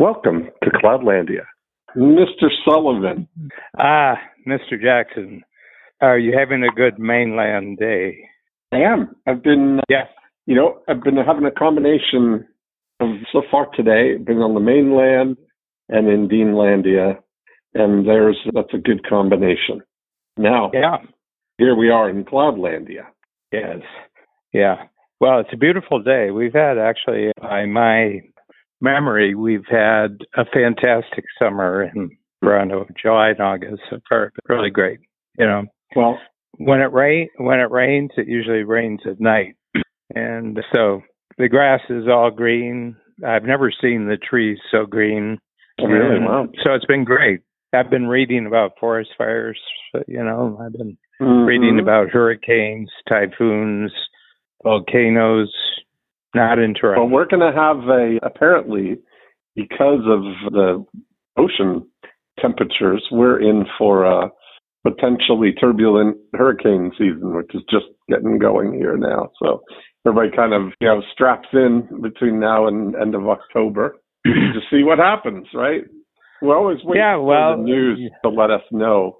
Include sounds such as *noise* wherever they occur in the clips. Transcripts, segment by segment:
Welcome to Cloudlandia. Mr. Sullivan. Ah, Mr. Jackson, are you having a good mainland day? I am. I've been, yeah. you know, I've been having a combination of so far today, been on the mainland and in Deanlandia, and there's, that's a good combination. Now, Yeah. here we are in Cloudlandia. Yes. Yeah. Well, it's a beautiful day. We've had actually, by my memory, we've had a fantastic summer in Toronto, July and August so far. Really great. You know, Well, when it rain when it rains, it usually rains at night, and so the grass is all green. I've never seen the trees so green. really, And wow. So it's been great. I've been reading about forest fires. You know, I've been Mhm. reading about hurricanes, typhoons, volcanoes. Not interesting. Toronto. Well, we're going to have a, apparently, because of the ocean temperatures, we're in for a potentially turbulent hurricane season, which is just getting going here now. So everybody kind of, you know, straps in between now and end of October to *clears throat* see what happens, right? We're always wait Yeah, for well, the news to let us know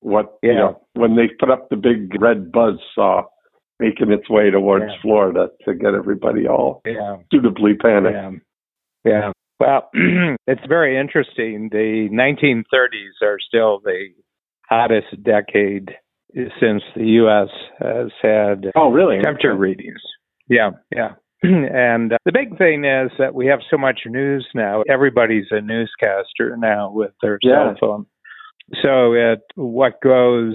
what, you know, when they put up the big red buzz saw making its way towards Yeah. Florida to get everybody all yeah. suitably panicked. Yeah. Yeah. Well, *clears throat* it's very interesting. The 1930s are still the hottest decade since the U.S. has had Oh, really? temperature readings. Yeah, yeah. *clears throat* And uh, the big thing is that we have so much news now. Everybody's a newscaster now with their Yeah. cell phone. So it what goes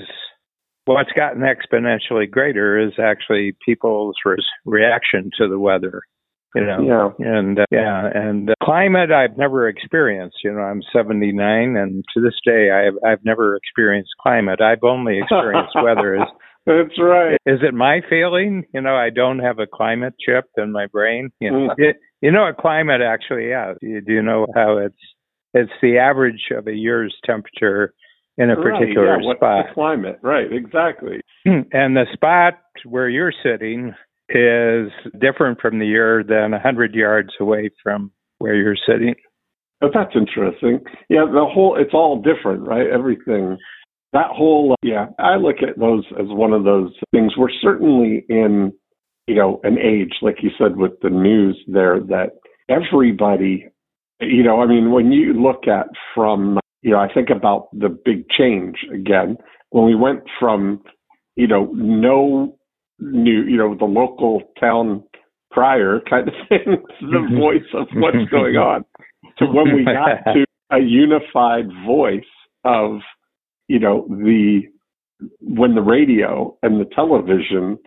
what's gotten exponentially greater is actually people's re- reaction to the weather. You know, Yeah. and uh, yeah, and uh, climate I've never experienced. You know, I'm 79, and to this day I've I've never experienced climate. I've only experienced *laughs* weather. Is That's right. is it my failing? You know, I don't have a climate chip in my brain. You know, Mm. it, you know what climate actually is. You do you know how it's it's the average of a year's temperature in a particular right, yeah, what's spot. the climate? Right, exactly. Hmm, and the spot where you're sitting is different from the year than a hundred yards away from where you're sitting. But that's interesting. Yeah, the whole, it's all different, right? Everything. That whole, uh, yeah, I look at those as one of those things. We're certainly in, you know, an age, like you said with the news there, that everybody, you know, I mean, when you look at from, you know, I think about the big change again, when we went from, you know, no new, you know, the local town prior kind of *laughs* thing, the mm-hmm. voice of what's *laughs* going on, to when we got to a unified voice of, you know, the, when the radio and the television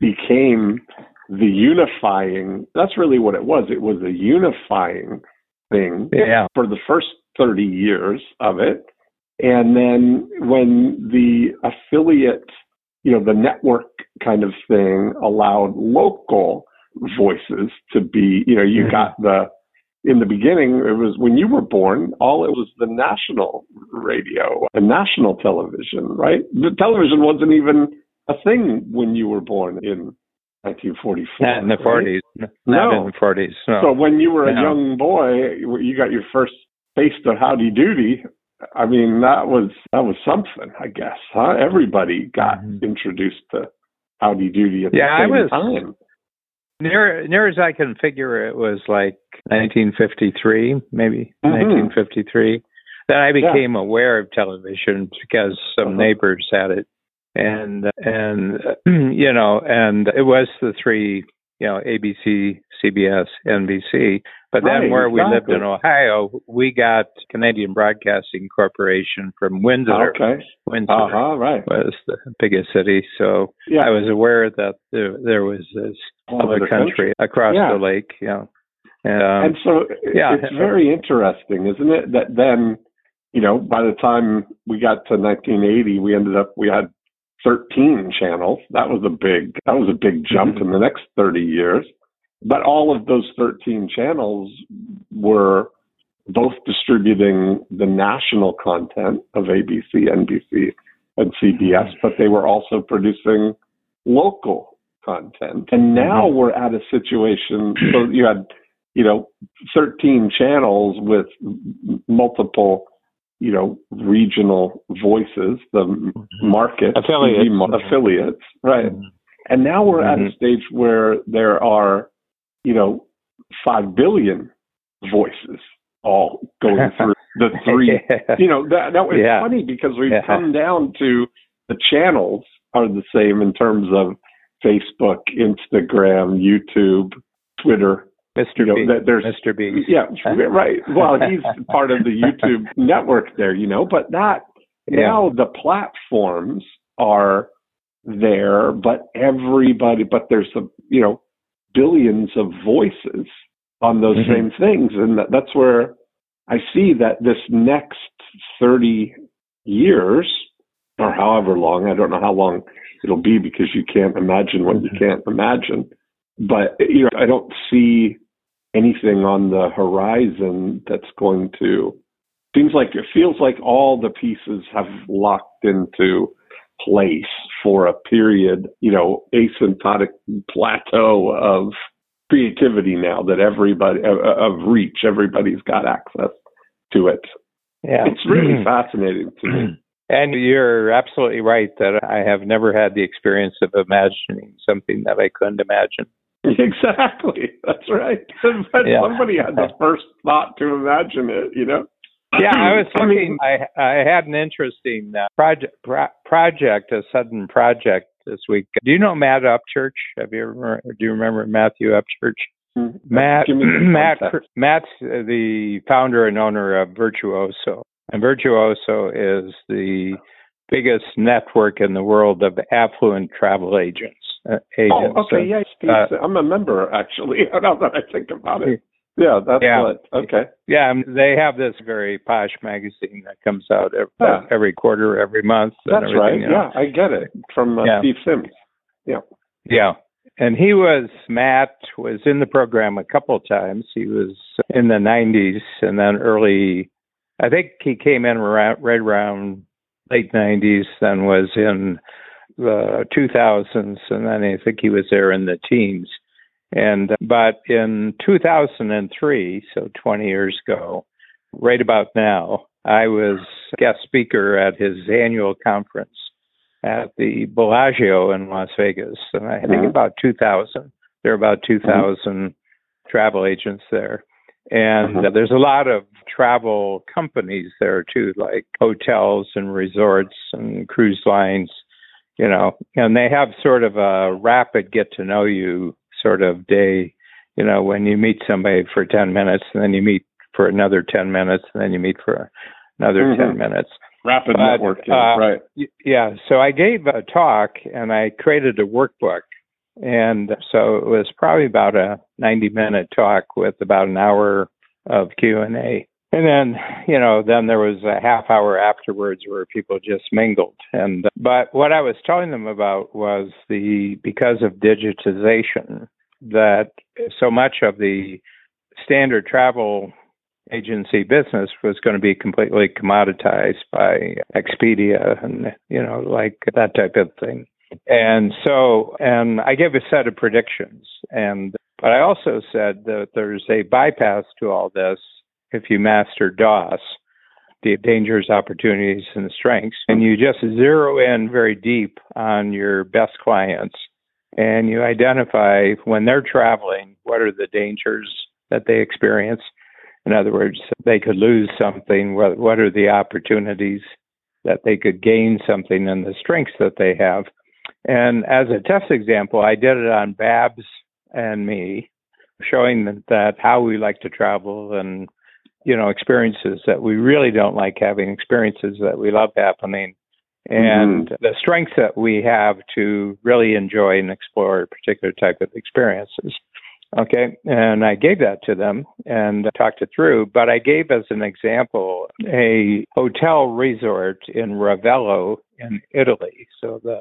became the unifying, that's really what it was. It was a unifying thing Yeah. for the first 30 years of it. And then when the affiliate, you know, the network kind of thing allowed local voices to be, you know, you Mhm. got the, in the beginning, it was when you were born, all it was the national radio and national television, right? The television wasn't even a thing when you were born in 1944. Not in the right? 40s. Not No. in the 40s. No. So when you were a No. young boy, you got your first taste on howdy doody. I mean, that was that was something, I guess. Huh? Everybody got Mhm. introduced to howdy doody at the time. Yeah, I the same was- time. near near as I can figure, it was like 1953, maybe Mhm. 1953. Then I became aware of television because some Uh-huh. neighbors had it, and and *clears throat* you know, and it was the three, you know, ABC, CBS, NBC. But then Right, where we lived in Ohio, we got Canadian Broadcasting Corporation from Windsor. Okay. Windsor Uh huh. Right. was the biggest city, so Yeah. I was aware that there, there was this other the country across Yeah. the lake. Yeah, and, um, and so yeah. it's very interesting, isn't it? That then, you know, by the time we got to 1980, we ended up we had 13 channels. That was a big that was a big jump Mhm. in the next 30 years. But all of those 13 channels were both distributing the national content of ABC, NBC, and CBS, but they were also producing local content. And now we're at a situation. So you had you know, 13 channels with multiple, you know, regional voices, the mm-hmm. market affiliates, affiliates right? Mm-hmm. And now we're mm-hmm. at a mm-hmm. stage where there are, you know, five billion voices all going *laughs* through the three. yeah. You know, that that was yeah. funny because we've yeah. come down to the channels are the same in terms of Facebook, Instagram, YouTube, Twitter. Mr. You know, B. There's, Mr. B. Yeah, right. Well, he's *laughs* part of the YouTube network there, you know, but that now the platforms are there, but everybody, but there's a, you know, billions of voices on those mm-hmm. same things. And that, that's where I see that this next 30 years, or however long, I don't know how long it'll be because you can't imagine what you mm-hmm. can't imagine. But, you know, I don't see anything on the horizon that's going to, seems like it feels like all the pieces have locked into place for a period, you know, asymptotic plateau of creativity now that everybody of reach, everybody's got access to it. Yeah, it's really mm-hmm. fascinating to me. *clears throat* And you're absolutely right that I have never had the experience of imagining something that I couldn't imagine. *laughs* Exactly, that's right. *laughs* But yeah. somebody had the *laughs* first thought to imagine it, you know yeah, I was *laughs* thinking. I I had an interesting uh, project pro- project, a sudden project this week. Do you know Matt Upchurch? Have you ever? Do you remember Matthew Upchurch? Mm-hmm. Matt *clears throat* Matt Matt's the founder and owner of Virtuoso, and Virtuoso is the biggest network in the world of affluent travel agents. Uh, agents. Oh, okay, yeah, uh, I'm a member actually. *laughs* Now that I think about it. Yeah, that's yeah. what. Okay. Yeah, they have this very posh magazine that comes out every, yeah. every quarter, every month. That's right. You know. Yeah, I get it from uh, yeah. Steve Sims. Yeah. Yeah. And he was Matt was in the program a couple of times. He was in the 90s and then early. I think he came in around, right around late 90s. Then was in the 2000s, and then I think he was there in the teens. And but in 2003, so 20 years ago, right about now, I was guest speaker at his annual conference at the Bellagio in Las Vegas, and I think mm-hmm. about 2,000. There are about 2,000 mm-hmm. travel agents there, and mm-hmm. there's a lot of travel companies there too, like hotels and resorts and cruise lines, you know, and they have sort of a rapid get to know you sort of day, you know, when you meet somebody for 10 minutes and then you meet for another 10 minutes and then you meet for another mm-hmm. 10 minutes. Rapid but, networking, uh, right. Yeah. So I gave a talk and I created a workbook. And so it was probably about a 90 minute talk with about an hour of Q&A. And then, you know, then there was a half hour afterwards where people just mingled. And but what I was telling them about was the because of digitization that so much of the standard travel agency business was going to be completely commoditized by Expedia and you know like that type of thing. And so and I gave a set of predictions and but I also said that there's a bypass to all this if you master DOS, the dangers, opportunities, and strengths, and you just zero in very deep on your best clients and you identify when they're traveling what are the dangers that they experience. In other words, they could lose something. What, are the opportunities that they could gain something and the strengths that they have? And as a test example, I did it on Babs and me, showing that how we like to travel and you know experiences that we really don't like having experiences that we love happening and mm-hmm. the strengths that we have to really enjoy and explore a particular type of experiences okay and i gave that to them and talked it through but i gave as an example a hotel resort in ravello in italy so the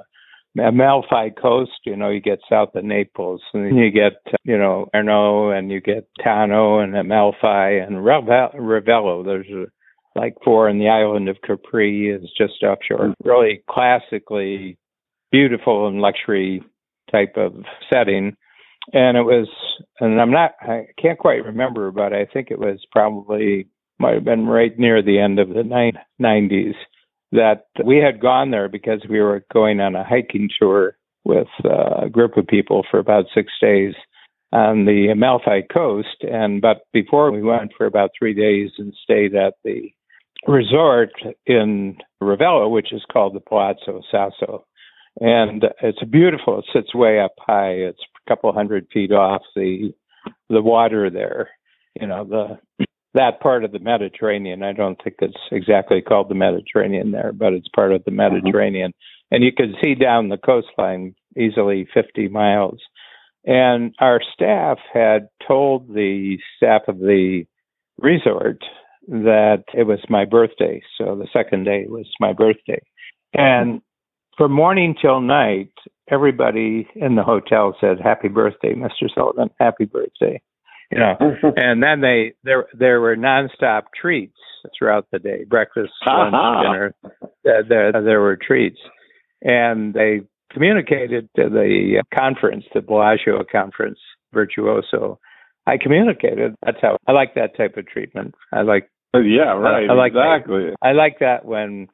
Amalfi Coast, you know, you get south of Naples, and you get, you know, Erno, and you get Tano and Amalfi and Ravello. There's a, like for and the island of Capri is just offshore. Really classically beautiful and luxury type of setting. and it was, and I'm not, I can't quite remember, but I think it was probably might have been right near the end of the 90s that we had gone there because we were going on a hiking tour with uh, a group of people for about six days on the Amalfi coast. And but before we went for about three days and stayed at the resort in Ravello, which is called the Palazzo Sasso. And it's beautiful. It sits way up high. It's a couple hundred feet off the the water there. You know the that part of the Mediterranean. I don't think it's exactly called the Mediterranean there, but it's part of the mm-hmm. Mediterranean. Mm-hmm. And you can see down the coastline easily 50 miles. And our staff had told the staff of the resort that it was my birthday. So the second day was my birthday. And from morning till night, everybody in the hotel said, Happy birthday, Mr. Sullivan, happy birthday. You know, *laughs* and then they there there were nonstop treats throughout the day, breakfast, *laughs* lunch, dinner. There, there there were treats, and they communicated to the conference, the Bellagio conference, Virtuoso. I communicated. That's how I like that type of treatment. I like. Yeah, uh, right. I, I like exactly. That. I like that when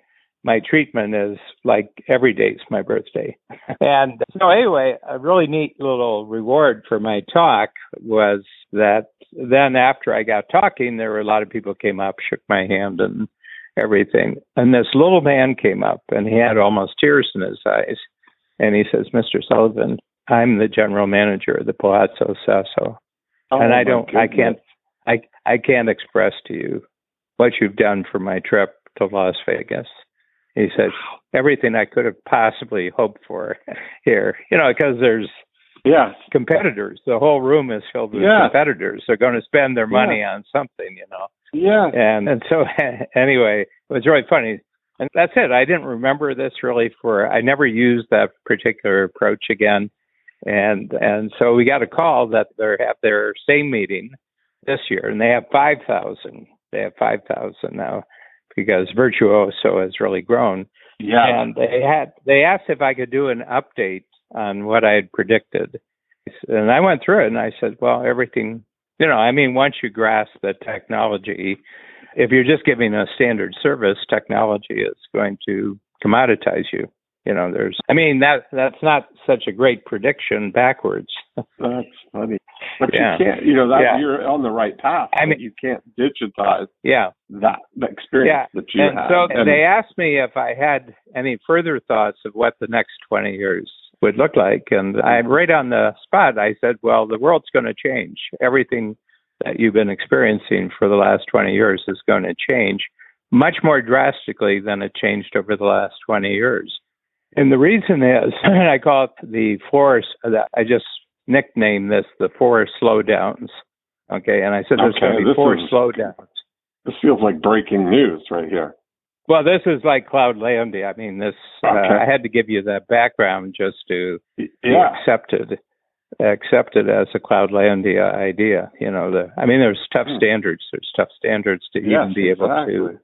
my treatment is like every day's my birthday. *laughs* and so anyway, a really neat little reward for my talk was that then after I got talking, there were a lot of people came up, shook my hand and everything. And this little man came up and he had almost tears in his eyes. And he says, Mr. Sullivan, I'm the general manager of the Palazzo Sasso. Oh, and I don't goodness. I can't I I can't express to you what you've done for my trip to Las Vegas. He said, everything I could have possibly hoped for here. You know, because there's yeah competitors. The whole room is filled with yeah. competitors. They're going to spend their money yeah. on something. You know. Yeah. And and so *laughs* anyway, it was really funny. And that's it. I didn't remember this really for I never used that particular approach again. And and so we got a call that they're at their same meeting this year and they have five thousand. They have five thousand now because Virtuoso has really grown. Yeah. And they had they asked if I could do an update on what I had predicted. And I went through it and I said, well, everything, you know, I mean, once you grasp the technology, if you're just giving a standard service, technology is going to commoditize you. You know, there's, I mean, that that's not such a great prediction backwards. that's funny. But yeah. you can't, you know, that yeah. you're on the right path. I mean, you can't digitize yeah. that the experience yeah. that you and have. So and they asked me if I had any further thoughts of what the next 20 years would look like. And I mm-hmm. right on the spot, I said, well, the world's going to change. Everything that you've been experiencing for the last 20 years is going to change much more drastically than it changed over the last 20 years. And the reason is, *clears throat* I call it the force, I just nicknamed this the four slowdowns. Okay. And I said there's okay, going to be four is, slowdowns. This feels like breaking news right here. Well, this is like Cloud Cloudlandia. I mean, this uh, okay. uh, I had to give you that background just to yeah. be accepted accepted as a Cloudlandia idea. You know, the I mean, there's tough hmm. standards. There's tough standards to yes, even be able exactly. to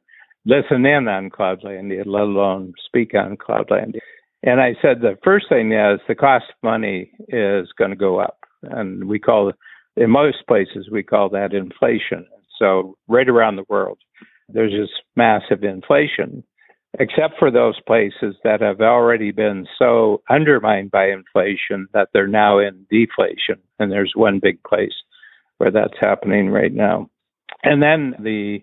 listen in on Cloudlandia, let alone speak on Cloudlandia. And I said the first thing is the cost of money is going to go up, and we call it in most places we call that inflation. So right around the world, there's just massive inflation, except for those places that have already been so undermined by inflation that they're now in deflation. And there's one big place where that's happening right now. And then the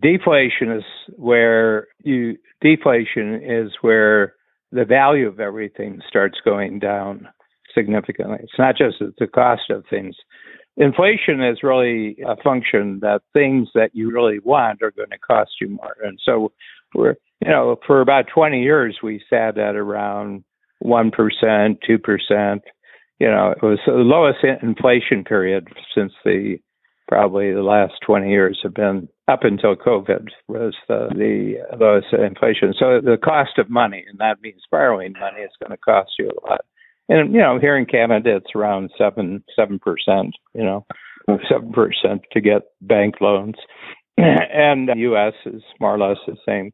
deflation is where you deflation is where the value of everything starts going down significantly. It's not just the cost of things, inflation is really a function that things that you really want are going to cost you more. And so we're, you know, for about 20 years, we sat at around 1%, 2%. You know, it was the lowest inflation period since the probably the last 20 years have been up until COVID was the, the lowest inflation. So the cost of money, and that means borrowing money, is going to cost you a lot and you know here in Canada it's around seven seven percent, you know, seven percent to get bank loans, *clears throat* and the U.S. is more or less the same.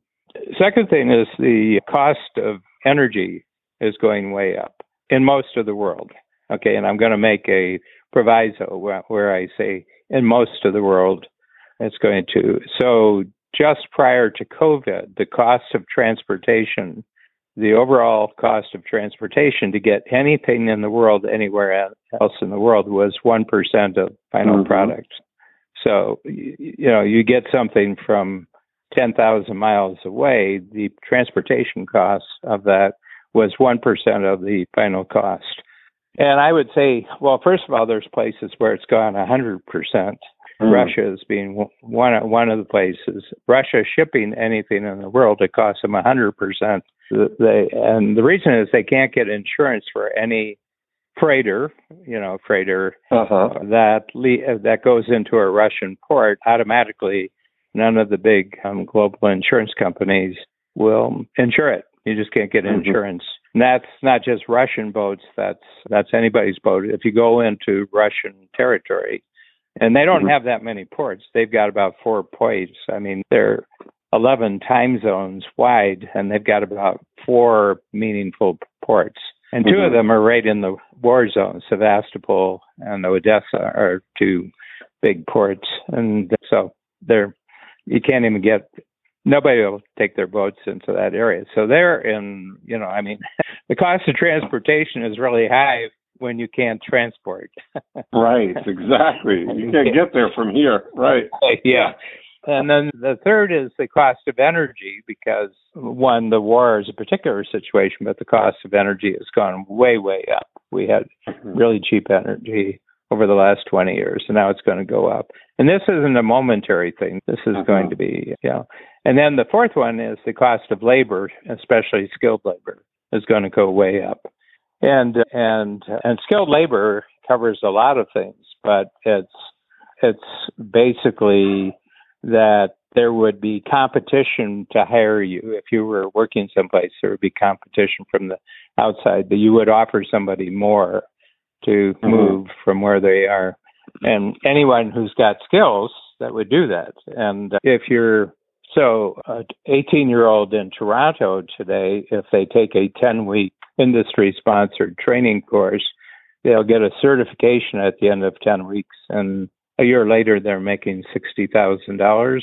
Second thing is the cost of energy is going way up in most of the world. Okay, and I'm going to make a proviso where, where I say in most of the world it's going to. So just prior to COVID, the cost of transportation, the overall cost of transportation to get anything in the world anywhere else in the world was 1% of final mm-hmm. product. So, you know, you get something from 10,000 miles away, the transportation cost of that was 1% of the final cost. And I would say, well, first of all, there's places where it's gone 100%. Mm. Russia is being one one of the places. Russia shipping anything in the world, it costs them 100%. They, and the reason is they can't get insurance for any freighter, you know, freighter uh-huh. that le- that goes into a Russian port automatically. None of the big um, global insurance companies will insure it. You just can't get mm-hmm. insurance. And that's not just Russian boats. That's that's anybody's boat. If you go into Russian territory, and they don't mm-hmm. have that many ports. They've got about four ports. I mean, they're 11 time zones wide, and they've got about four meaningful ports. And 2 mm-hmm. of them are right in the war zone. Sevastopol and Odessa are two big ports, and so they're you can't even get nobody will take their boats into that area. So they're in, you know, I mean, *laughs* the cost of transportation is really high when you can't transport. *laughs* right, exactly. You can't get there from here. Right. *laughs* Yeah. And then the third is the cost of energy because one, the war is a particular situation, but the cost of energy has gone way, way up. We had mm-hmm. really cheap energy over the last 20 years, and now it's going to go up. And this isn't a momentary thing. This is going mm-hmm. to be, you know. And then the fourth one is the cost of labor, especially skilled labor, is going to go way up and and and skilled labor covers a lot of things, but it's it's basically that there would be competition to hire you if you were working someplace. There would be competition from the outside that you would offer somebody more to mm-hmm. move from where they are, and anyone who's got skills that would do that. And if you're so, an 18 year old in Toronto today, if they take a 10 week industry sponsored training course, they'll get a certification at the end of 10 weeks. And a year later, they're making $60,000.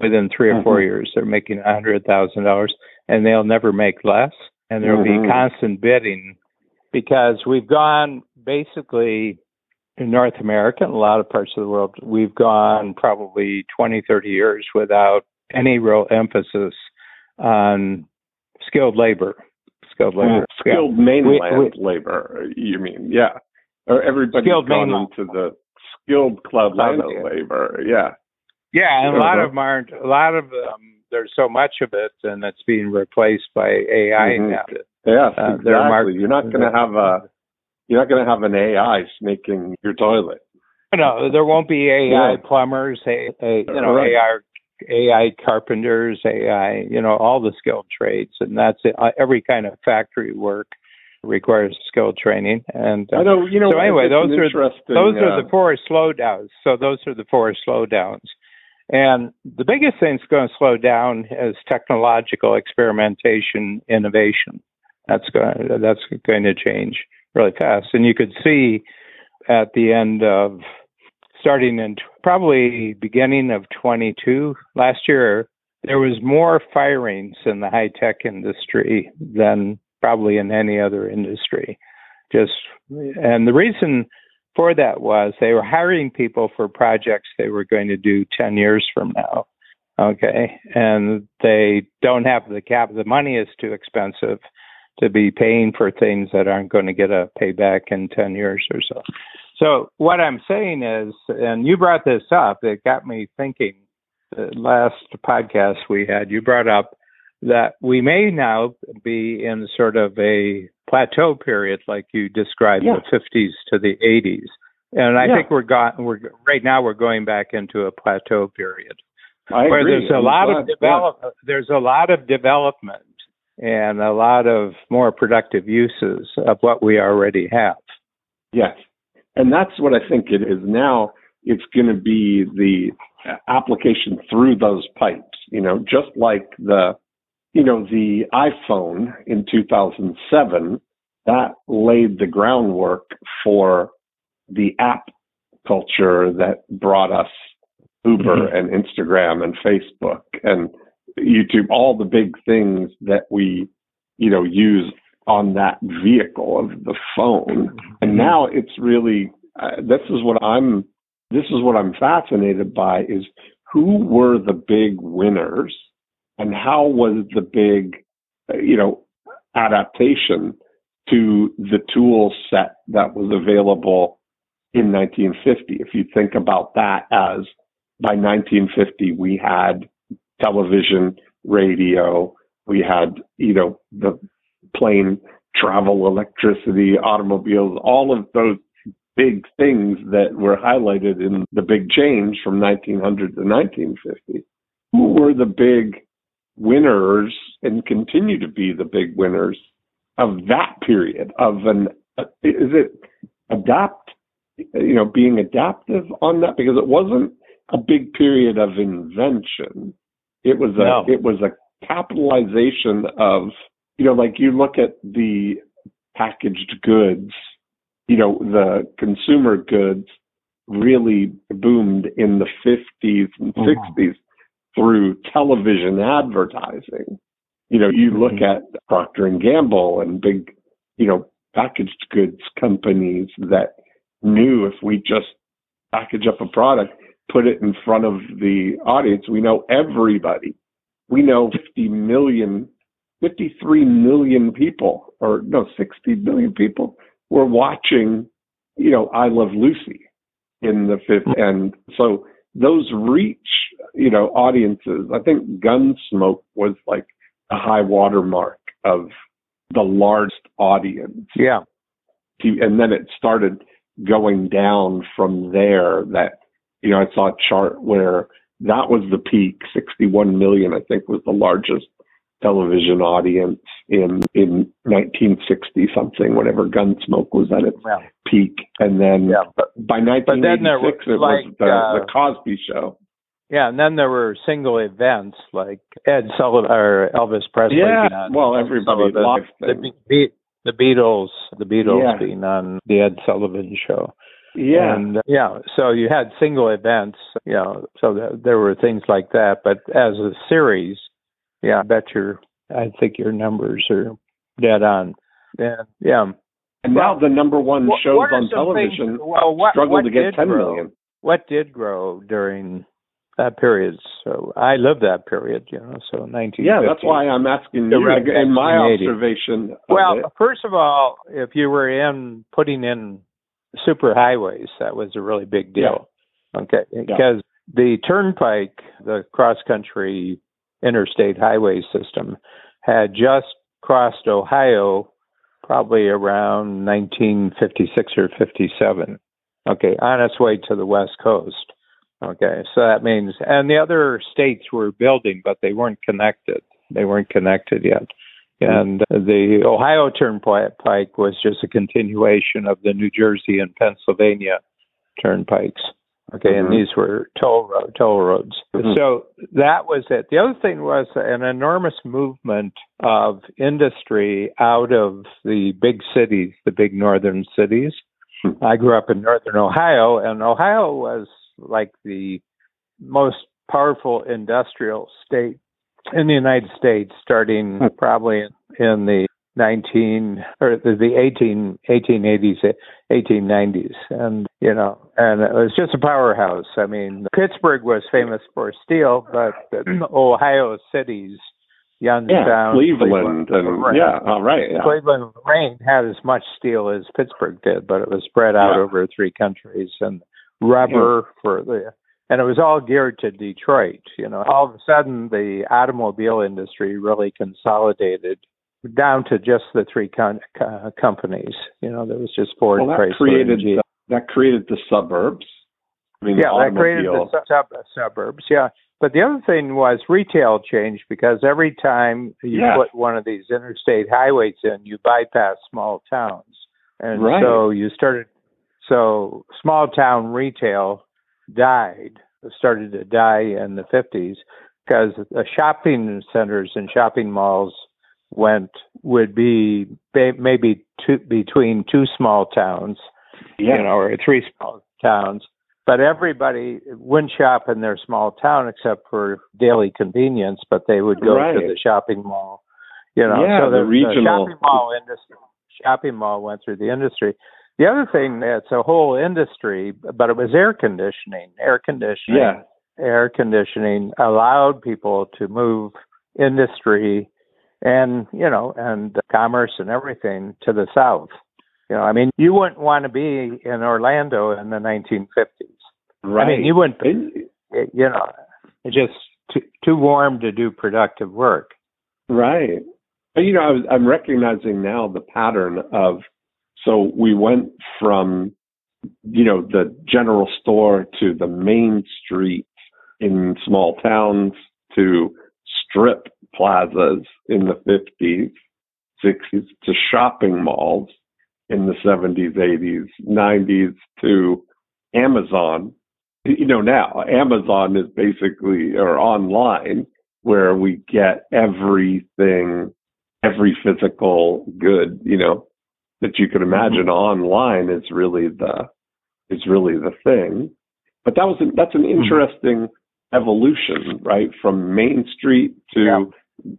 Within three or 4 mm-hmm. years, they're making $100,000 and they'll never make less. And there'll mm-hmm. be constant bidding because we've gone basically in North America and a lot of parts of the world, we've gone probably 20, 30 years without any real emphasis on skilled labor skilled labor. skilled yeah. mainland we, we, labor, you mean? Yeah. Or everybody's skilled gone mainland. into the skilled cloud labor. Yeah. Yeah, and a lot of them aren't. A lot of them. There's so much of it, and it's being replaced by AI mm-hmm. now. Yes, uh, exactly. you're not going to have a. You're not going to have an AI snaking your toilet. No, there won't be AI yeah. plumbers, a, a, you know, right. AI AI carpenters, AI, you know, all the skilled trades, and that's it. Uh, every kind of factory work requires skilled training. And uh, I know, you know. So anyway, those are those uh, are the four slowdowns. So those are the four slowdowns. And the biggest thing that's going to slow down is technological experimentation, innovation. That's going that's going to change really fast. And you could see at the end of starting in t- probably beginning of 22 last year, there was more firings in the high tech industry than probably in any other industry. Just and the reason for that was they were hiring people for projects they were going to do 10 years from now. Okay. And they don't have the cap. The money is too expensive to be paying for things that aren't going to get a payback in 10 years or so. So what I'm saying is, and you brought this up, it got me thinking. The last podcast we had, you brought up that we may now be in sort of a plateau period, like you described yeah. the 50s to the 80s, and I yeah. think we're got we're right now we're going back into a plateau period I where agree. there's a I'm lot glad. of develop yeah. there's a lot of development and a lot of more productive uses of what we already have. Yes. And that's what I think it is now. It's going to be the application through those pipes, you know, just like the, you know, the iPhone in 2007 that laid the groundwork for the app culture that brought us Uber mm-hmm. and Instagram and Facebook and YouTube, all the big things that we, you know, use on that vehicle of the phone. And mm-hmm. now it's really, uh, this is what I'm, this is what I'm fascinated by is who were the big winners and how was the big, uh, you know, adaptation to the tool set that was available in 1950. If you think about that as by 1950, we had television, radio, we had, you know, the plane travel, electricity, automobiles, all of those big things that were highlighted in the big change from 1900 to 1950. Who were the big winners and continue to be the big winners of that period of an is it adapt you know being adaptive on that because it wasn't a big period of invention it was a no. it was a capitalization of you know like you look at the packaged goods you know the consumer goods really boomed in the 50s and mm-hmm. 60s through television advertising you know, you look mm-hmm. at Procter and Gamble and big, you know, packaged goods companies that knew if we just package up a product, put it in front of the audience, we know everybody. We know 50 million, 53 million people, or no, 60 million people were watching, you know, I Love Lucy in the fifth. Mm-hmm. And so those reach, you know, audiences. I think Gunsmoke was like a high watermark of the largest audience. Yeah. And then it started going down from there that, you know, I saw a chart where that was the peak. 61 million, I think, was the largest television audience in in 1960 something, whenever Gunsmoke was at its yeah. peak, and then yeah. by 1986 it like, was the, uh, the Cosby Show. Yeah, and then there were single events like Ed Sullivan or Elvis Presley. Yeah, well, everybody the, the, the Beatles, the Beatles yeah. being on the Ed Sullivan Show. Yeah, and uh, yeah, so you had single events, you know, so there were things like that. But as a series, yeah, I bet your, I think your numbers are dead on. And yeah, and now the number one what, shows what on television things, well, what, struggle to get ten grow? million. What did grow during that period. So I lived that period, you know. So 19. Yeah, that's why I'm asking you. In my observation. Well, it. first of all, if you were in putting in super highways, that was a really big deal. Yeah. Okay, yeah. because the turnpike, the cross country interstate highway system, had just crossed Ohio probably around 1956 or 57. Okay, on its way to the west coast. Okay, so that means, and the other states were building, but they weren't connected. They weren't connected yet. And the Ohio Turnpike was just a continuation of the New Jersey and Pennsylvania turnpikes. Okay, mm-hmm. and these were toll road, toll roads. Mm-hmm. So that was it. The other thing was an enormous movement of industry out of the big cities, the big northern cities. Mm-hmm. I grew up in northern Ohio, and Ohio was like the most powerful industrial state in the United States, starting hmm. probably in the 19 or the 18 1880s 1890s and you know and it was just a powerhouse i mean pittsburgh was famous for steel but ohio cities Youngstown, yeah, Cleveland, Cleveland and yeah, all right. Yeah. Cleveland Lorain had as much steel as Pittsburgh did, but it was spread out yeah. over three countries, and rubber for the and it was all geared to Detroit. You know, all of a sudden the automobile industry really consolidated down to just the three con- uh, companies. You know, there was just Ford, well, that Chrysler, created and the, that created the suburbs. I mean, yeah, that created the sub- suburbs. Yeah, but the other thing was retail changed because every time you yeah. put one of these interstate highways in, you bypass small towns, and right. so you started so small town retail died, started to die in the 50s because the shopping centers and shopping malls went would be maybe two, between two small towns, yeah. you know, or three small towns. But everybody wouldn't shop in their small town except for daily convenience. But they would go right. to the shopping mall, you know. Yeah, so the, the regional the shopping mall industry. Shopping mall went through the industry. The other thing that's a whole industry, but it was air conditioning. Air conditioning. Yeah. Air conditioning allowed people to move industry and you know and commerce and everything to the south. You know, I mean, you wouldn't want to be in Orlando in the 1950s. Right. I mean, you wouldn't. Be, you know, it's just too, too warm to do productive work. Right. You know, I was, I'm recognizing now the pattern of. So we went from, you know, the general store to the main street in small towns to strip plazas in the 50s, 60s to shopping malls in the 70s, 80s, 90s to Amazon. You know, now Amazon is basically or online where we get everything, every physical good, you know, that you could imagine mm-hmm. online is really the is really the thing. But that was that's an mm-hmm. interesting evolution, right? From Main Street to yeah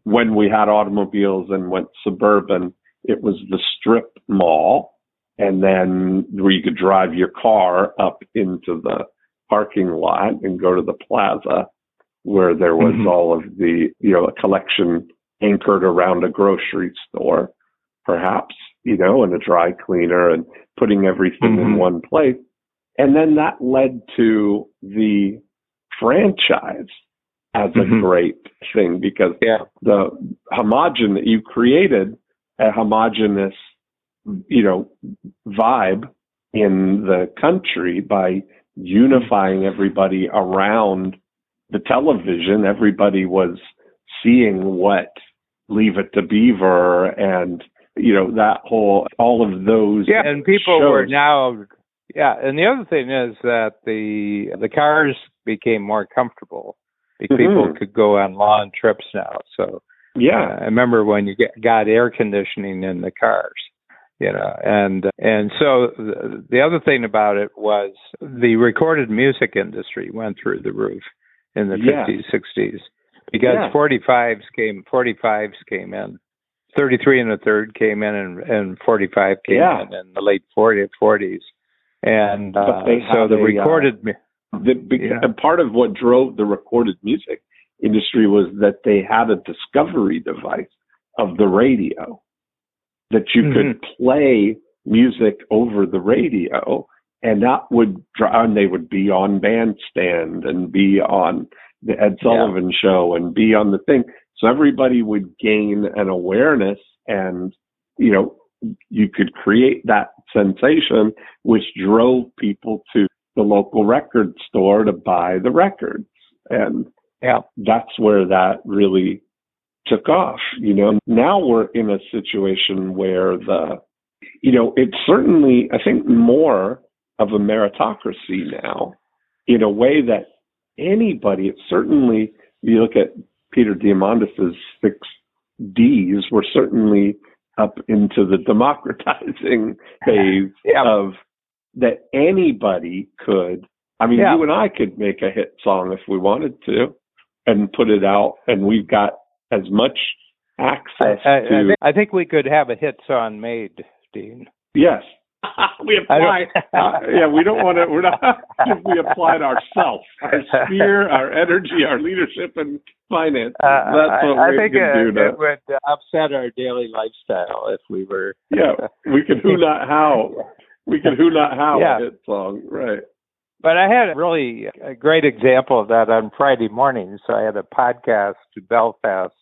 when we had automobiles and went suburban, it was the strip mall, and then where you could drive your car up into the parking lot and go to the plaza, where there was mm-hmm. all of the you know a collection anchored around a grocery store, perhaps you know, and a dry cleaner, and putting everything mm-hmm. in one place, and then that led to the franchise as a mm-hmm. great thing because yeah. the homogen that you created a homogenous you know vibe in the country by unifying everybody around the television everybody was seeing what leave it to beaver and you know that whole all of those yeah and people shows. were now yeah and the other thing is that the the cars became more comfortable mm-hmm. people could go on long trips now. So yeah, uh, I remember when you get, got air conditioning in the cars, you know, and and so the, the other thing about it was the recorded music industry went through the roof in the yeah. 50s, 60s because yeah. 45s came 45s came in. 33 and a third came in and, and 45 came yeah. in in the late 40s 40s and uh, so the a, uh, recorded uh, the, yeah. And part of what drove the recorded music industry was that they had a discovery device of the radio that you mm-hmm. could play music over the radio and that would draw, and they would be on bandstand and be on the Ed Sullivan yeah. show and be on the thing. So everybody would gain an awareness and you know you could create that sensation which drove people to the local record store to buy the records. And yeah. that's where that really took off. You know, now we're in a situation where the, you know, it's certainly, I think, more of a meritocracy now in a way that anybody, it's certainly, you look at Peter Diamandis's six D's, we're certainly up into the democratizing *laughs* phase yeah. of that anybody could. I mean, yeah. you and I could make a hit song if we wanted to and put it out, and we've got as much access I, I, to. I think we could have a hit song made, Dean. Yes. *laughs* we apply. uh, yeah, we don't want to. We're not. if *laughs* we applied ourselves, our sphere, our energy, our leadership, and finance. Uh, That's what I, we I think can it, do. It would upset our daily lifestyle if we were. *laughs* yeah, we could who not how we could who not how yeah. hit song, right? But I had a really a great example of that on Friday morning. So I had a podcast to Belfast,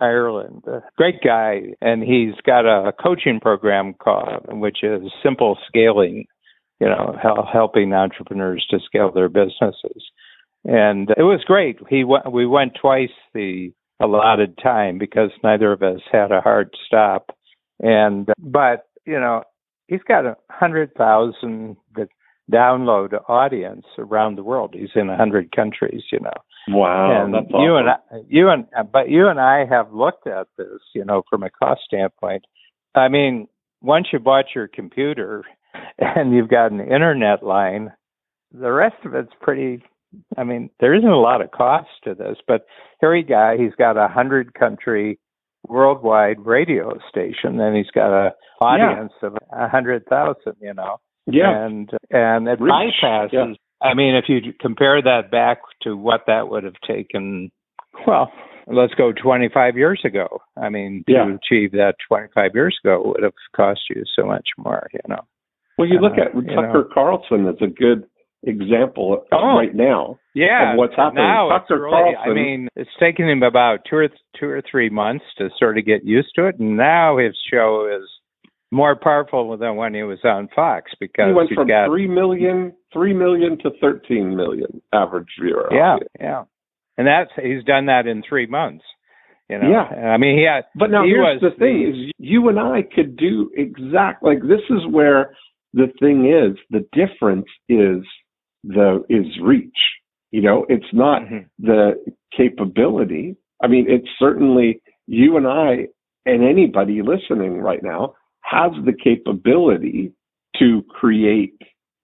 Ireland. A great guy, and he's got a coaching program called, which is Simple Scaling. You know, helping entrepreneurs to scale their businesses, and it was great. He went, we went twice the allotted time because neither of us had a hard stop, and but you know he's got a hundred thousand download audience around the world. He's in a hundred countries, you know. Wow, and that's you and I, you and but you and I have looked at this, you know, from a cost standpoint. I mean, once you bought your computer *laughs* and you've got an internet line, the rest of it's pretty. I mean, there isn't a lot of cost to this, but here you go. He's got a hundred country worldwide radio station, and he's got a audience of a hundred thousand. You know, yeah, and and it Reach, bypasses. yeah. I mean, if you compare that back to what that would have taken, well, let's go 25 years ago. I mean, to Yeah. achieve that 25 years ago would have cost you so much more, you know. well, you look uh, at Tucker Carlson as a good example of Oh. right now. Yeah, Of what's happening. now Tucker really, I mean, it's taken him about two or two or three months to sort of get used to it, and now his show is more powerful than when he was on Fox because He went from got three million, three million to thirteen million average viewer. yeah, audience. yeah, and that's he's done that in three months. You know, Yeah. I mean, he had But now He here's was the thing: is you and I could do exact like this is where the thing is. The difference is the is reach. You know, it's not Mhm. the capability. I mean, it's certainly you and I and anybody listening right now has the capability to create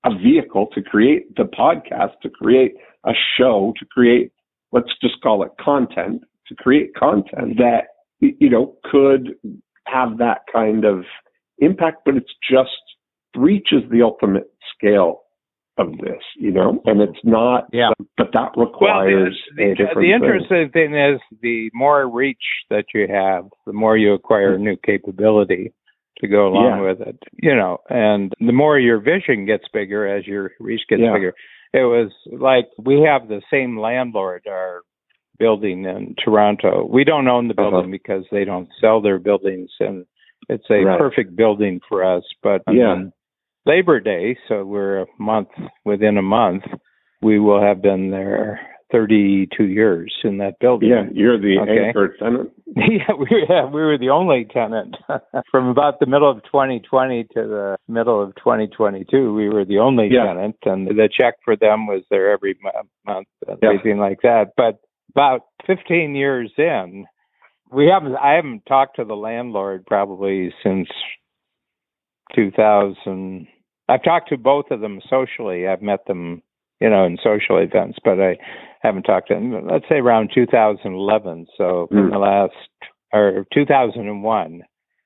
a vehicle, to create the podcast, to create a show, to create, let's just call it content, to create content that, you know, could have that kind of impact, but it's just reaches the ultimate scale of this, you know, and it's not, Yeah. but that Well, requires the, a the, different the thing. interesting thing is the more reach that you have, the more you acquire new capability to go along Yeah. with it. You know, and the more your vision gets bigger as your reach gets Yeah. bigger. It was like we have the same landlord, our building in Toronto. We don't own the Uh-huh. building because they don't sell their buildings, and it's a Right. perfect building for us. But Yeah. on Labor Day, so we're a month within a month, we will have been there 32 years in that building. Yeah, you're the Okay. anchor tenant. *laughs* Yeah, we, yeah, we were the only tenant *laughs* from about the middle of 2020 to the middle of 2022. We were the only Yeah. tenant, and the check for them was there every month, Yeah. everything like that. But about 15 years in, we haven't. I haven't talked to the landlord probably since 2000. I've talked to both of them socially. I've met them, you know, in social events, but I haven't talked to them. Let's say around 2011. So from Mm. the last or 2001,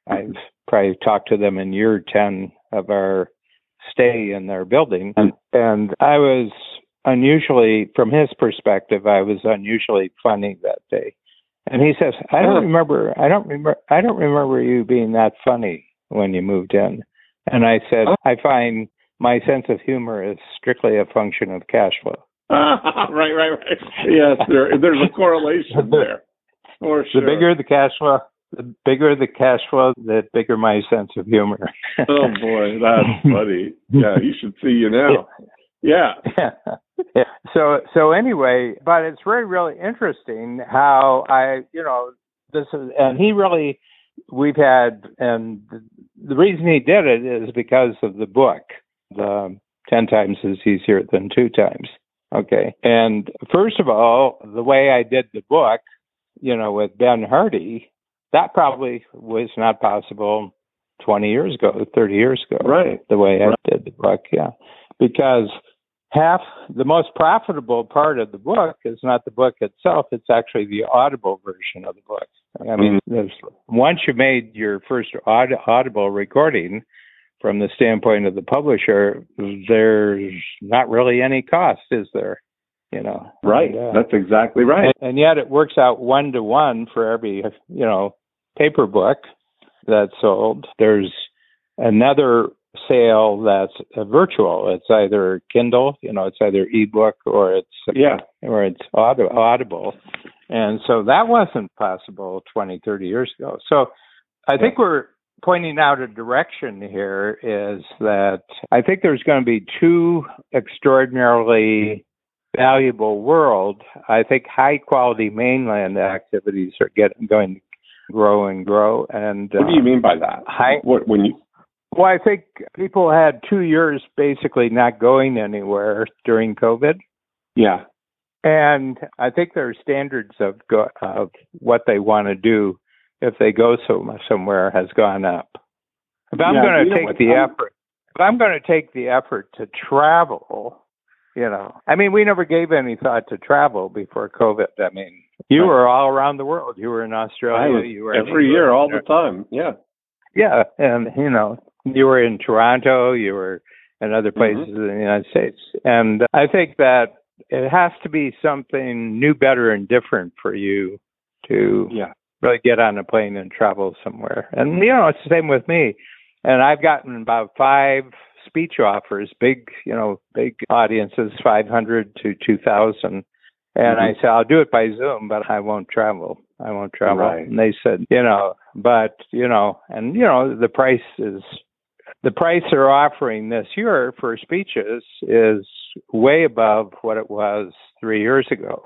I've probably talked to them in year 10 of our stay in their building, Mm. and I was unusually, from his perspective, I was unusually funny that day. And he says, "I don't remember. I don't remember. I don't remember you being that funny when you moved in." And I said. "I find my sense of humor is strictly a function of cash flow." *laughs* right, right, right. Yes, there, there's a correlation there. For sure. The bigger the cash flow, the bigger the cash flow, the bigger my sense of humor. *laughs* Oh boy, that's *laughs* funny. Yeah, you should see you now. Yeah. yeah. So so anyway, but it's really really interesting how I you know this is and he really we've had and the reason he did it is because of the book the 10 times is easier than two times okay and first of all the way i did the book you know with ben hardy that probably was not possible 20 years ago 30 years ago Right. the way I Right. did the book, yeah. Because half the most profitable part of the book is not the book itself, it's actually the audible version of the book. I mean, Mm-hmm. once you made your first aud- audible recording from the standpoint of the publisher, there's not really any cost, is there? You know. Right. And, uh, That's exactly right. and, and yet it works out one to one for every you know paper book that's sold. There's another sale that's uh, virtual. It's either Kindle, you know, it's either ebook or it's Yeah. or it's aud- audible. And so that wasn't possible 20, 30 years ago. So I think we're pointing out a direction here is that I think there's going to be two extraordinarily valuable world. I think high quality mainland activities are getting going to grow and grow and What do uh, you mean by that? high What when you Well, I think people had two years basically not going anywhere during COVID. Yeah. And I think their standards of go, of what they want to do if they go so somewhere has gone up. If I'm Yeah, going to take the um, effort, if I'm going to take the effort to travel, you know, I mean, we never gave any thought to travel before COVID. I mean, you Right. were all around the world. You were in Australia. was you were every year, all the time. Yeah. yeah, and you know, you were in Toronto, you were in other Mm-hmm. places in the United States, and I think that it has to be something new, better, and different for you to Yeah. Really get on a plane and travel somewhere. And you know, it's the same with me. And I've gotten about five speech offers, big, you know, big audiences, 500 to 2,000. And I mm-hmm. said, I'll do it by Zoom, but I won't travel. I won't travel. Right. And they said, you know, but, you know, and, you know, the price is, the price they're offering this year for speeches is way above what it was three years ago.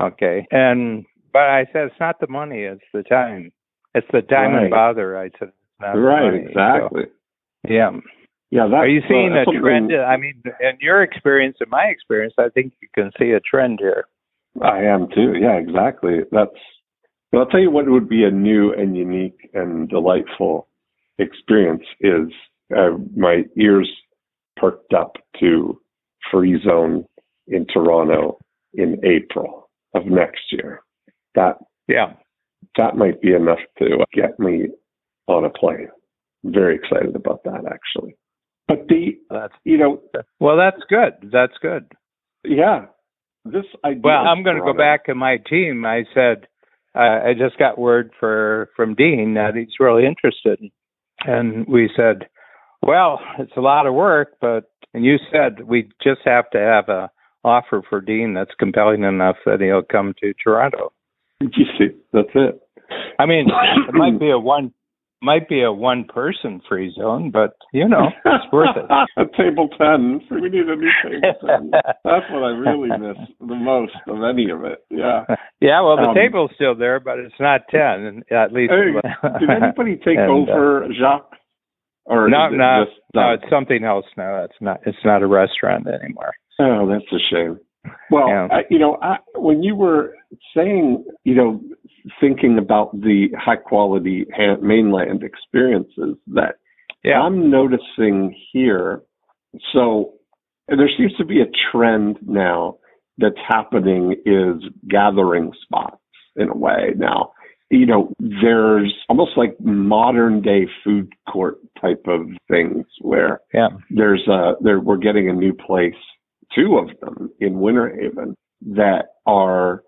Okay. And, but I said, it's not the money, it's the time. It's the time Right. and bother. I said, not Right. money. So, Exactly. yeah. Yeah. Are you seeing uh, a something- trend? I mean, in your experience and my experience, I think you can see a trend here. I am too. Yeah, exactly. That's. But I'll tell you what would be a new and unique and delightful experience is uh, my ears perked up to Free Zone in Toronto in April of next year. That Yeah. that might be enough to get me on a plane. Very excited about that actually. But the That's you know well. That's good. That's good. yeah this idea. Well, I'm going to go back to my team. I said uh, I just got word for from Dean that he's really interested, and we said, well, it's a lot of work, but and you said we just have to have a offer for Dean that's compelling enough that he'll come to Toronto. *laughs* You see, that's it. I mean, it might be a *clears throat* one might be a one person free zone, but you know, it's worth it. *laughs* a table ten. We need a new table *laughs* ten. That's what I really miss the most of any of it. Yeah. yeah, well, the Um, table's still there, but it's not ten at least. Hey, Did anybody take And, uh, over Jacques? Or no, it no, no, it's something else now. It's not. It's not a restaurant anymore. Oh, that's a shame. Well, Yeah. I, you know, I, when you were saying, you know, thinking about the high quality mainland experiences that Yeah, I'm noticing here. So there seems to be a trend now that's happening is gathering spots in a way now. You know, there's almost like modern day food court type of things where yeah, there's a there we're getting a new place, two of them in Winter Haven that are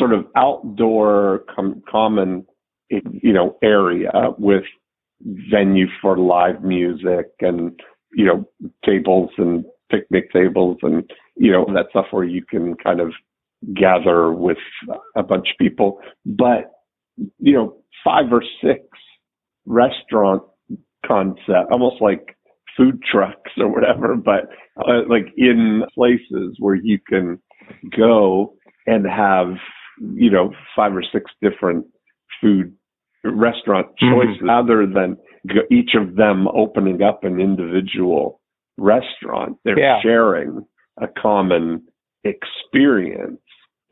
sort of outdoor com- common you know area with venue for live music and you know tables and picnic tables and you know that stuff where you can kind of gather with a bunch of people. But you know five or six restaurant concept almost like food trucks or whatever but uh, like in places where you can go and have you know five or six different food restaurant Mhm. choices rather than each of them opening up an individual restaurant they're Yeah. sharing a common experience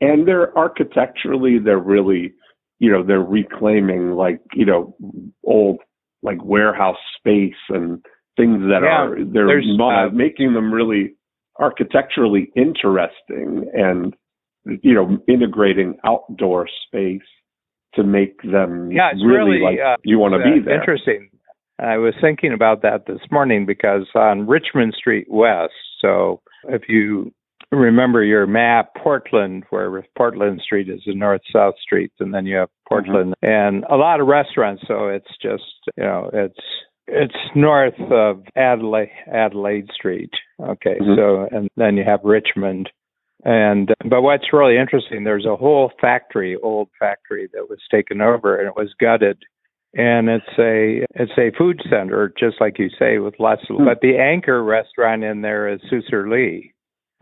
and they're architecturally they're really you know they're reclaiming like you know old like warehouse space and things that Yeah, are they're uh, making them really architecturally interesting and you know integrating outdoor space to make them Yeah, it's really, really, like uh, you want to uh, be there Interesting. I was thinking about that this morning because on Richmond Street West, so if you remember your map, Portland, where Portland Street is the north south streets, and then you have Portland and a lot of restaurants. So it's just you know it's it's north of Adelaide Adelaide Street. Okay, Mhm. so and then you have Richmond. And but what's really interesting, there's a whole factory, old factory that was taken over and it was gutted. And it's a it's a food center, just like you say, with lots of Hmm. but the anchor restaurant in there is Susur Lee.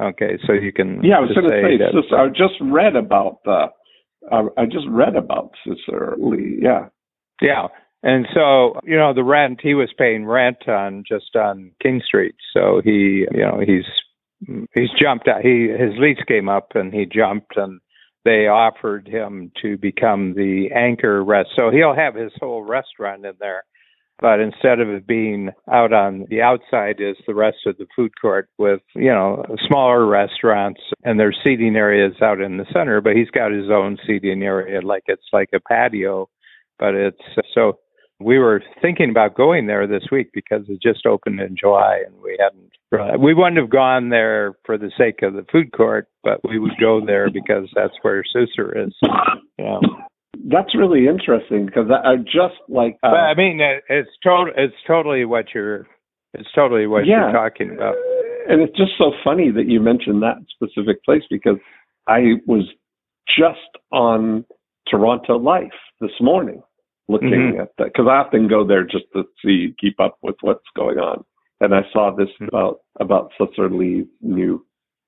Okay, so you can yeah i was going to say, Sis- i just read about the uh, i just read about Susur Lee yeah Yeah, And so, you know, the rent he was paying rent on just on King Street. So he, you know, he's he's jumped out. He his lease came up and he jumped and they offered him to become the anchor rest. So he'll have his whole restaurant in there. But instead of it being out on the outside is the rest of the food court with, you know, smaller restaurants and there's seating areas out in the center, but he's got his own seating area like it's like a patio. But it's so we were thinking about going there this week because it just opened in July and we hadn't we wouldn't have gone there for the sake of the food court, but we would go there because that's where Susur is. Yeah. That's really interesting because I, I just like. Uh, I mean, it's total. It's totally what you're. It's totally what yeah, you're talking about. And it's just so funny that you mentioned that specific place because I was just on Toronto Life this morning looking mm-hmm. at that because I often go there just to see keep up with what's going on. And I saw this mm-hmm. about about Susur new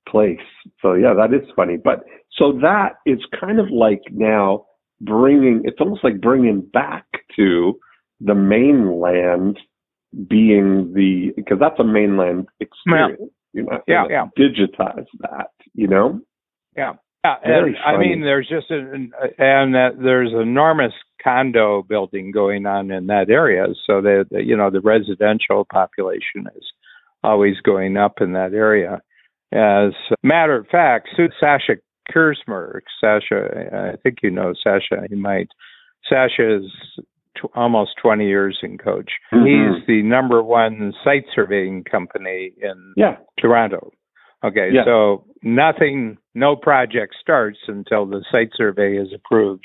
place. So yeah, that is funny. But so that is kind of like now bringing. It's almost like bringing back to the mainland being the because that's a mainland experience. Yeah. You know, yeah, yeah. digitize that. You know. Yeah. Yeah, and, I mean, there's just an, and that there's enormous condo building going on in that area, so that you know the residential population is always going up in that area. As a matter of fact, Sasha Kersmer, Sasha, I think you know Sasha. He might. Sasha is almost 20 years in coach. Mm-hmm. He's the number one site surveying company in yeah. Toronto. Okay, yeah. so nothing, no project starts until the site survey is approved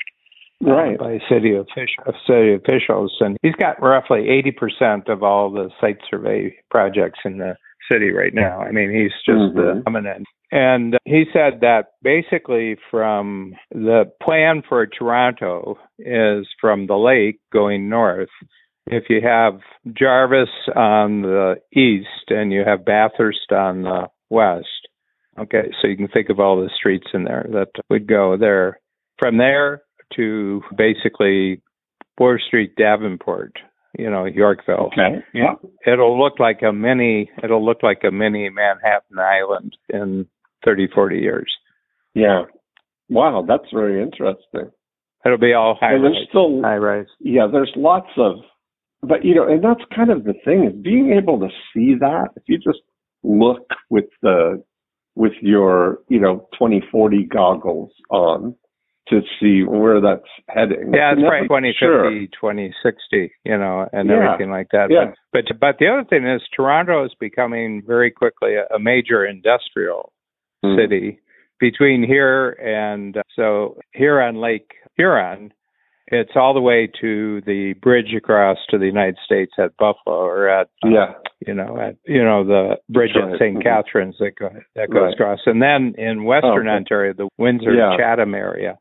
right. by city official, city officials, and he's got roughly eighty percent of all the site survey projects in the city right now. I mean, he's just mm-hmm. the dominant. And he said that basically from the plan for Toronto is from the lake going north. If you have Jarvis on the east and you have Bathurst on the west. Okay, so you can think of all the streets in there that would go there. From there to basically Bloor Street, Davenport, you know, Yorkville. Okay. Yeah. It'll look like a mini. It'll look like a mini Manhattan Island in 30, 40 years. Yeah. Wow, that's very interesting. It'll be all high. And there's still high rise. Yeah, there's lots of, but you know, and that's kind of the thing is being able to see that. If you just look with the with your you know 2040 goggles on to see where that's heading. Yeah, it's right. 2050, sure. 2060, you know, and yeah. everything like that. Yeah. But, but but the other thing is Toronto is becoming very quickly a, a major industrial mm. city between here and uh, so here on Lake Huron it's all the way to the bridge across to the United States at Buffalo or at uh, yeah you know at you know the bridge at St. Catharines that go, that goes right. across and then in Western oh, okay. Ontario the Windsor yeah. Chatham area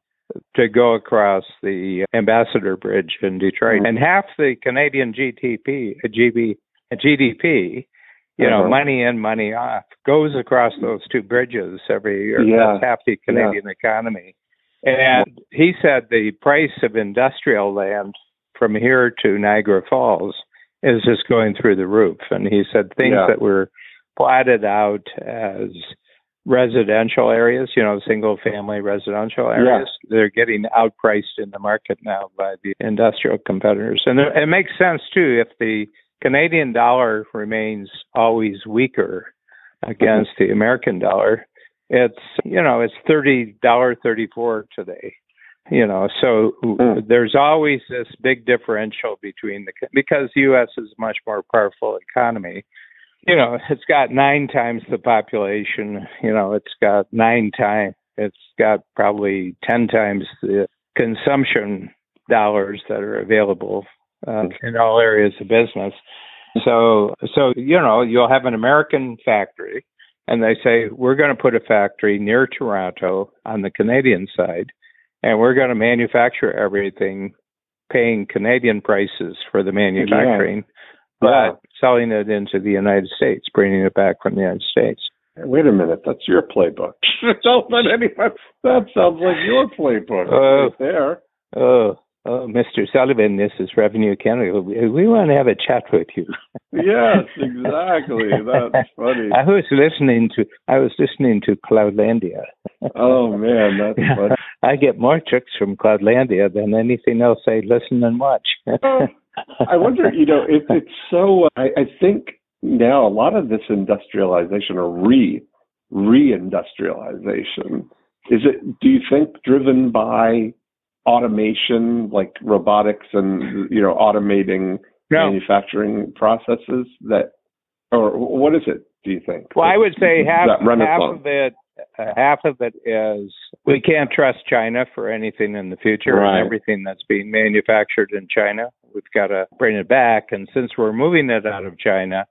to go across the Ambassador Bridge in Detroit mm-hmm. and half the Canadian GDP GB GDP you know, uh-huh. money in, money off, goes across those two bridges every year. Yeah. That's half the Canadian yeah. economy. And he said the price of industrial land from here to Niagara Falls is just going through the roof. And he said things yeah. that were platted out as residential areas, you know, single family residential areas, yeah. they're getting outpriced in the market now by the industrial competitors. And it makes sense too if the Canadian dollar remains always weaker against mm-hmm. the American dollar it's you know it's thirty dollar thirty four today you know so mm. there's always this big differential between the because us is a much more powerful economy you know it's got nine times the population you know it's got nine times it's got probably ten times the consumption dollars that are available uh, in all areas of business so so you know you'll have an american factory and they say we're going to put a factory near Toronto on the Canadian side, and we're going to manufacture everything, paying Canadian prices for the manufacturing, yeah. but selling it into the United States, bringing it back from the United States. Wait a minute, that's your playbook. *laughs* Don't let anyone. That sounds like your playbook uh, right there. Oh, Oh, Mr. Sullivan, this is Revenue Canada. We, we want to have a chat with you. *laughs* yes, exactly. That's *laughs* funny. I was listening to I was listening to Cloudlandia. *laughs* oh man, that's funny. I get more tricks from Cloudlandia than anything else I listen and watch. I wonder, you know, it, it's so. I, I think now a lot of this industrialization or re reindustrialization is it? Do you think driven by automation, like robotics and you know automating no. manufacturing processes that, or what is it? Do you think? Well, I would say half half of it. Uh, half of it is we can't trust China for anything in the future, right. and everything that's being manufactured in China, we've got to bring it back. And since we're moving it out of China,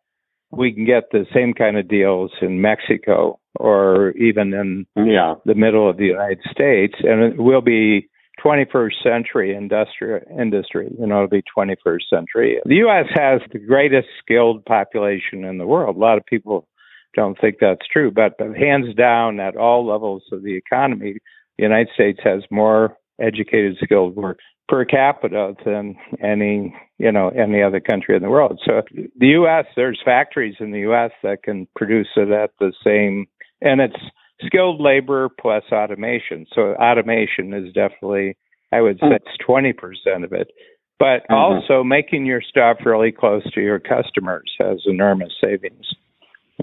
we can get the same kind of deals in Mexico or even in yeah. the middle of the United States, and it will be 21st century industrial industry. You know, be 21st century. The U.S. has the greatest skilled population in the world. A lot of people don't think that's true, but, but hands down, at all levels of the economy, the United States has more educated, skilled work per capita than any you know any other country in the world. So the U.S. there's factories in the U.S. that can produce it at the same, and it's skilled labor plus automation. So automation is definitely, I would say, it's twenty percent of it. But mm-hmm. also making your stuff really close to your customers has enormous savings.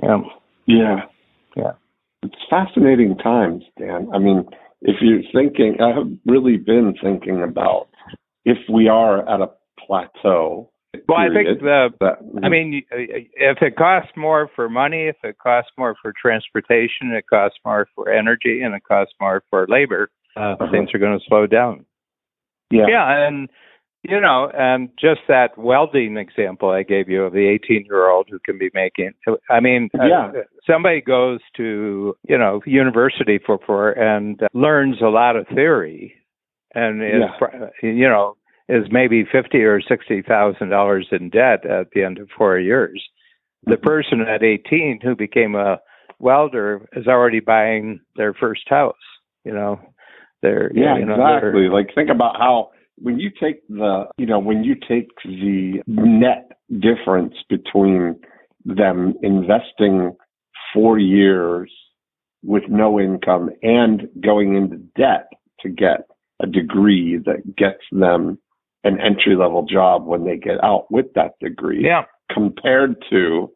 Yeah. Yeah. Yeah. It's fascinating times, Dan. I mean, if you're thinking, I have really been thinking about if we are at a plateau well, I think the. I mean, if it costs more for money, if it costs more for transportation, it costs more for energy, and it costs more for labor, uh, uh-huh. things are going to slow down. Yeah. Yeah, and you know, and just that welding example I gave you of the 18 year old who can be making. I mean, uh, yeah. Uh, somebody goes to you know university for for and uh, learns a lot of theory, and is yeah. you know is maybe fifty or sixty thousand dollars in debt at the end of four years. The mm-hmm. person at eighteen who became a welder is already buying their first house. You know, they're yeah, you know, exactly. Like think about how when you take the you know when you take the net difference between them investing four years with no income and going into debt to get a degree that gets them an entry level job when they get out with that degree. Yeah. Compared to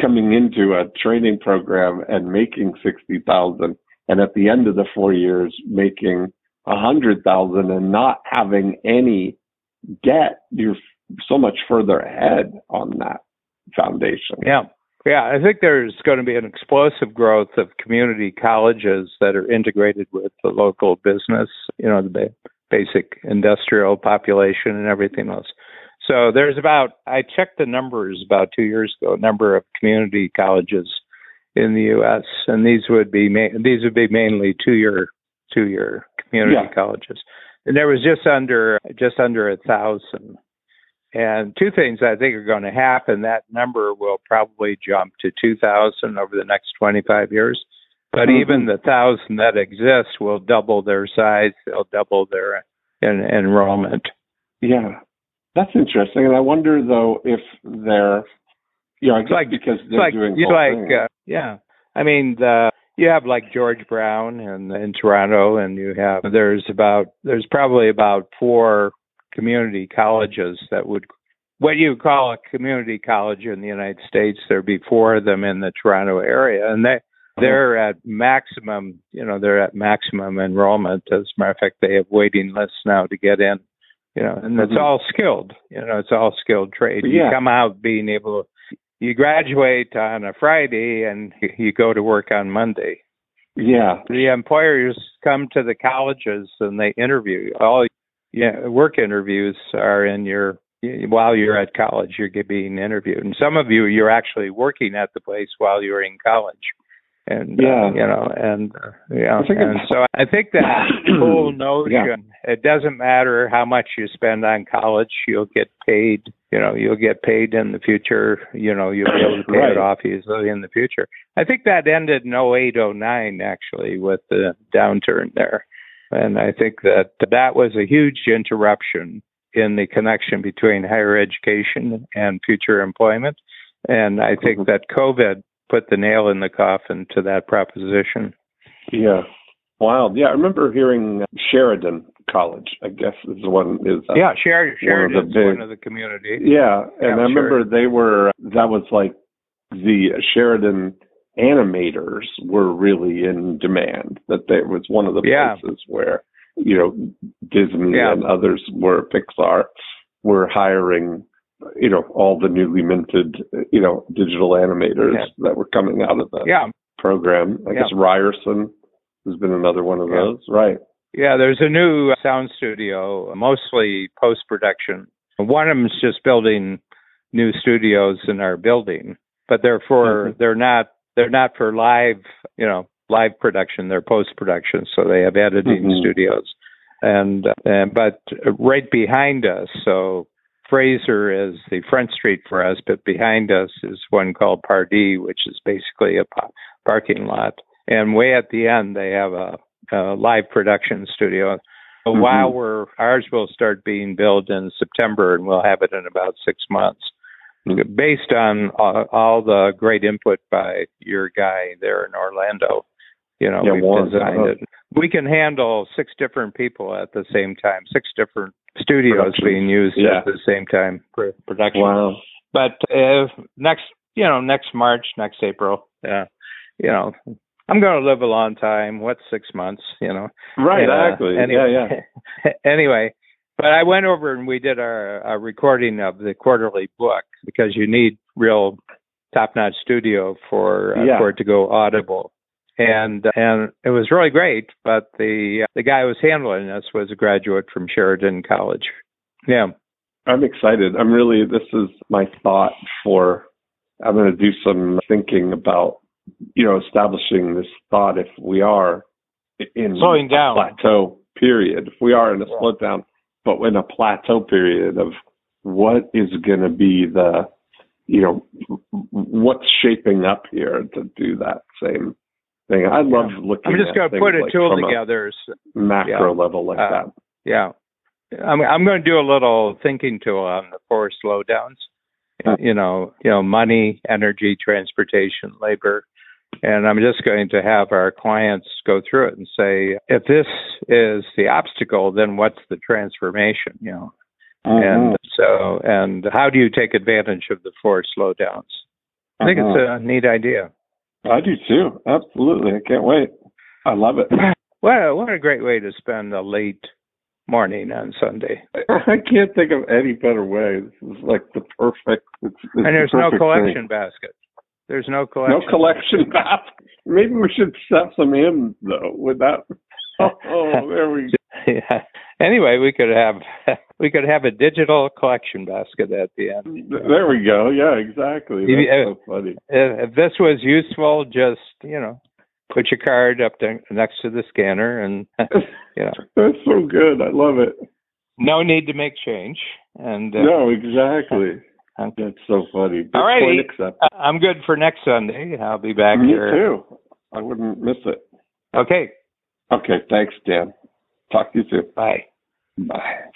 coming into a training program and making 60,000 and at the end of the 4 years making a 100,000 and not having any debt, you're so much further ahead on that foundation. Yeah. Yeah, I think there's going to be an explosive growth of community colleges that are integrated with the local business, you know, the basic industrial population and everything else. So there's about I checked the numbers about two years ago, number of community colleges in the U.S. and these would be ma- these would be mainly two year two year community yeah. colleges, and there was just under just under a thousand. And two things I think are going to happen. That number will probably jump to 2,000 over the next 25 years. But mm-hmm. even the thousand that exist will double their size. They'll double their en- enrollment. Yeah, that's interesting. And I wonder though if they're, you know, it's like because they're like, doing like, uh, yeah. I mean, the, you have like George Brown in in Toronto, and you have there's about there's probably about four community colleges that would what you call a community college in the United States. There'd be four of them in the Toronto area, and they they're at maximum, you know, they're at maximum enrollment. As a matter of fact, they have waiting lists now to get in, you know, and it's mm-hmm. all skilled, you know, it's all skilled trade. Yeah. You come out being able to, you graduate on a Friday and *laughs* you go to work on Monday. Yeah. The employers come to the colleges and they interview. All yeah, work interviews are in your while you're at college, you're being interviewed. And some of you, you're actually working at the place while you're in college and uh, yeah, uh, you know, and uh, yeah, and so I think that *clears throat* whole notion yeah. it doesn't matter how much you spend on college, you'll get paid. You know, you'll get paid in the future. You know, you'll be able to pay right. it off easily in the future. I think that ended in 08, 09, actually, with the downturn there. And I think that that was a huge interruption in the connection between higher education and future employment. And I think Mm-hmm. that COVID put the nail in the coffin to that proposition. Yeah. Wild. Yeah, I remember hearing Sheridan College, I guess is the one is uh, yeah, Sheridan, one of the big- one of the community. Yeah, and Yeah, I remember Sheridan. they were that was like the Sheridan animators were really in demand. That there was one of the Yeah. places where you know Disney Yeah. and others were Pixar were hiring you know all the newly minted you know digital animators that were coming out of the Yeah, program. I Yeah. guess Ryerson has been another one of Yeah. those, right? Yeah, there's a new sound studio, mostly post production. One of them's just building new studios in our building, but they're for Mhm. they're not they're not for live, you know, live production. They're post production, so they have editing Mhm. studios. And, and but right behind us, so Fraser is the front street for us, but behind us is one called Pardee, which is basically a pa- parking lot. And way at the end, they have a, a live production studio. So Mhm. While we're ours will start being built in September, and we'll have it in about six months, Mhm. based on all the great input by your guy there in Orlando. You know, Yeah, we've Warren, designed uh-huh. it. We can handle six different people at the same time, six different studios Productions. being used Yeah. at the same time for production. Wow. But uh, next, you know, next March, next April, yeah, you know, I'm going to live a long time. What six months? You know, Right, uh, exactly. anyway, Yeah, yeah. *laughs* anyway, but I went over and we did our, our recording of the quarterly book because you need real top-notch studio for uh, Yeah. for it to go audible. And uh, and it was really great, but the uh, the guy who was handling this was a graduate from Sheridan College. Yeah. I'm excited. I'm really, this is my thought for, I'm going to do some thinking about, you know, establishing this thought if we are in Slowing a down. plateau period, if we are in a Yeah. slowdown, but in a plateau period of what is going to be the, you know, what's shaping up here to do that same thing. I love looking I'm just going to put a like tool together. macro Yeah. level like Uh, that. Yeah. I'm I'm going to do a little thinking tool on the four slowdowns. Hmm. You know, you know, money, energy, transportation, labor. And I'm just going to have our clients go through it and say, if this is the obstacle, then what's the transformation? You know, Mhm. and so, and how do you take advantage of the four slowdowns? I think Mhm. it's a neat idea. I do too. Absolutely. I can't wait. I love it. *laughs* A, what a great way to spend a late morning on Sunday. *laughs* I can't think of any better way. This is like the perfect. It's, it's And there's the no perfect collection basket. There's no collection. No collection bath. *laughs* Maybe we should set some in though. With that? Oh, there we. *laughs* yeah. Anyway, we could have *laughs* we could have a digital collection basket at the end. There we go. Yeah, exactly. That's uh, so funny. If if this was useful, just you know, put your card up there next to the scanner, and *laughs* you know, That's so good. I love it. no need to make change. And uh, No, exactly. Okay. That's so funny. All righty. I'm good for next Sunday. I'll be back Me here. too. I wouldn't miss it. Okay. Okay. Thanks, Dan. Talk to you soon. Bye. Bye.